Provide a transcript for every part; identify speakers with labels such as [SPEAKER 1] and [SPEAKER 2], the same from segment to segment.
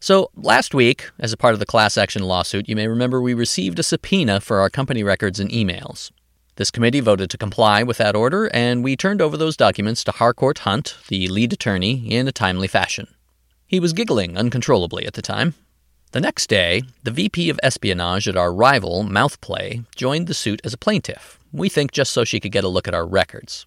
[SPEAKER 1] So, last week, as a part of the class action lawsuit, you may remember we received a subpoena for our company records and emails. This committee voted to comply with that order, and we turned over those documents to Harcourt Hunt, the lead attorney, in a timely fashion. He was giggling uncontrollably at the time. The next day, the VP of espionage at our rival, Mouthplay, joined the suit as a plaintiff, we think just so she could get a look at our records.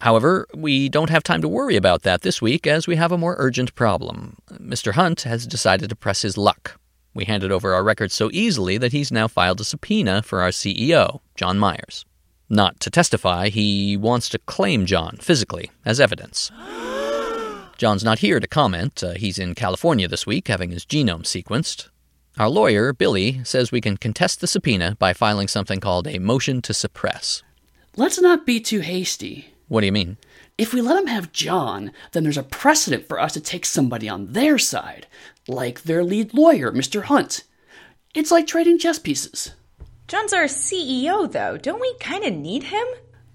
[SPEAKER 1] However, we don't have time to worry about that this week as we have a more urgent problem. Mr. Hunt has decided to press his luck. We handed over our records so easily that he's now filed a subpoena for our CEO, John Myers. Not to testify, he wants to claim John physically as evidence. John's not here to comment. Uh, he's in California this week having his genome sequenced. Our lawyer, Billy, says we can contest the subpoena by filing something called a motion to suppress.
[SPEAKER 2] Let's not be too hasty.
[SPEAKER 1] What do you mean?
[SPEAKER 2] If we let them have John, then there's a precedent for us to take somebody on their side, like their lead lawyer, Mr. Hunt. It's like trading chess pieces.
[SPEAKER 3] John's our CEO, though. Don't we kind of need him?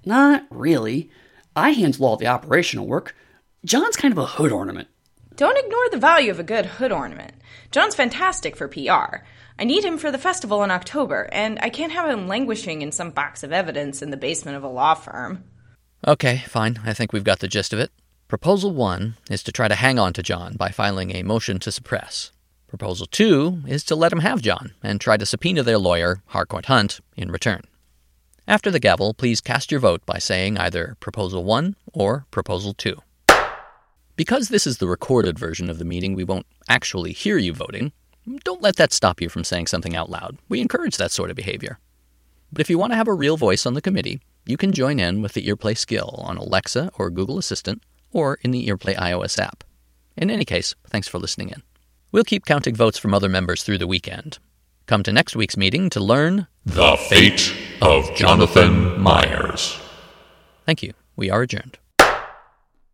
[SPEAKER 2] Not really. I handle all the operational work. John's kind of a hood ornament.
[SPEAKER 3] Don't ignore the value of a good hood ornament. John's fantastic for PR. I need him for the festival in October, and I can't have him languishing in some box of evidence in the basement of a law firm.
[SPEAKER 1] Okay, fine. I think we've got the gist of it. Proposal 1 is to try to hang on to John by filing a motion to suppress. Proposal 2 is to let him have John and try to subpoena their lawyer, Harcourt Hunt, in return. After the gavel, please cast your vote by saying either Proposal 1 or Proposal 2. Because this is the recorded version of the meeting, we won't actually hear you voting. Don't let that stop you from saying something out loud. We encourage that sort of behavior. But if you want to have a real voice on the committee, you can join in with the Earplay skill on Alexa or Google Assistant or in the Earplay iOS app. In any case, thanks for listening in. We'll keep counting votes from other members through the weekend. Come to next week's meeting to learn
[SPEAKER 4] The Fate of Jonathan Myers.
[SPEAKER 1] Thank you. We are adjourned.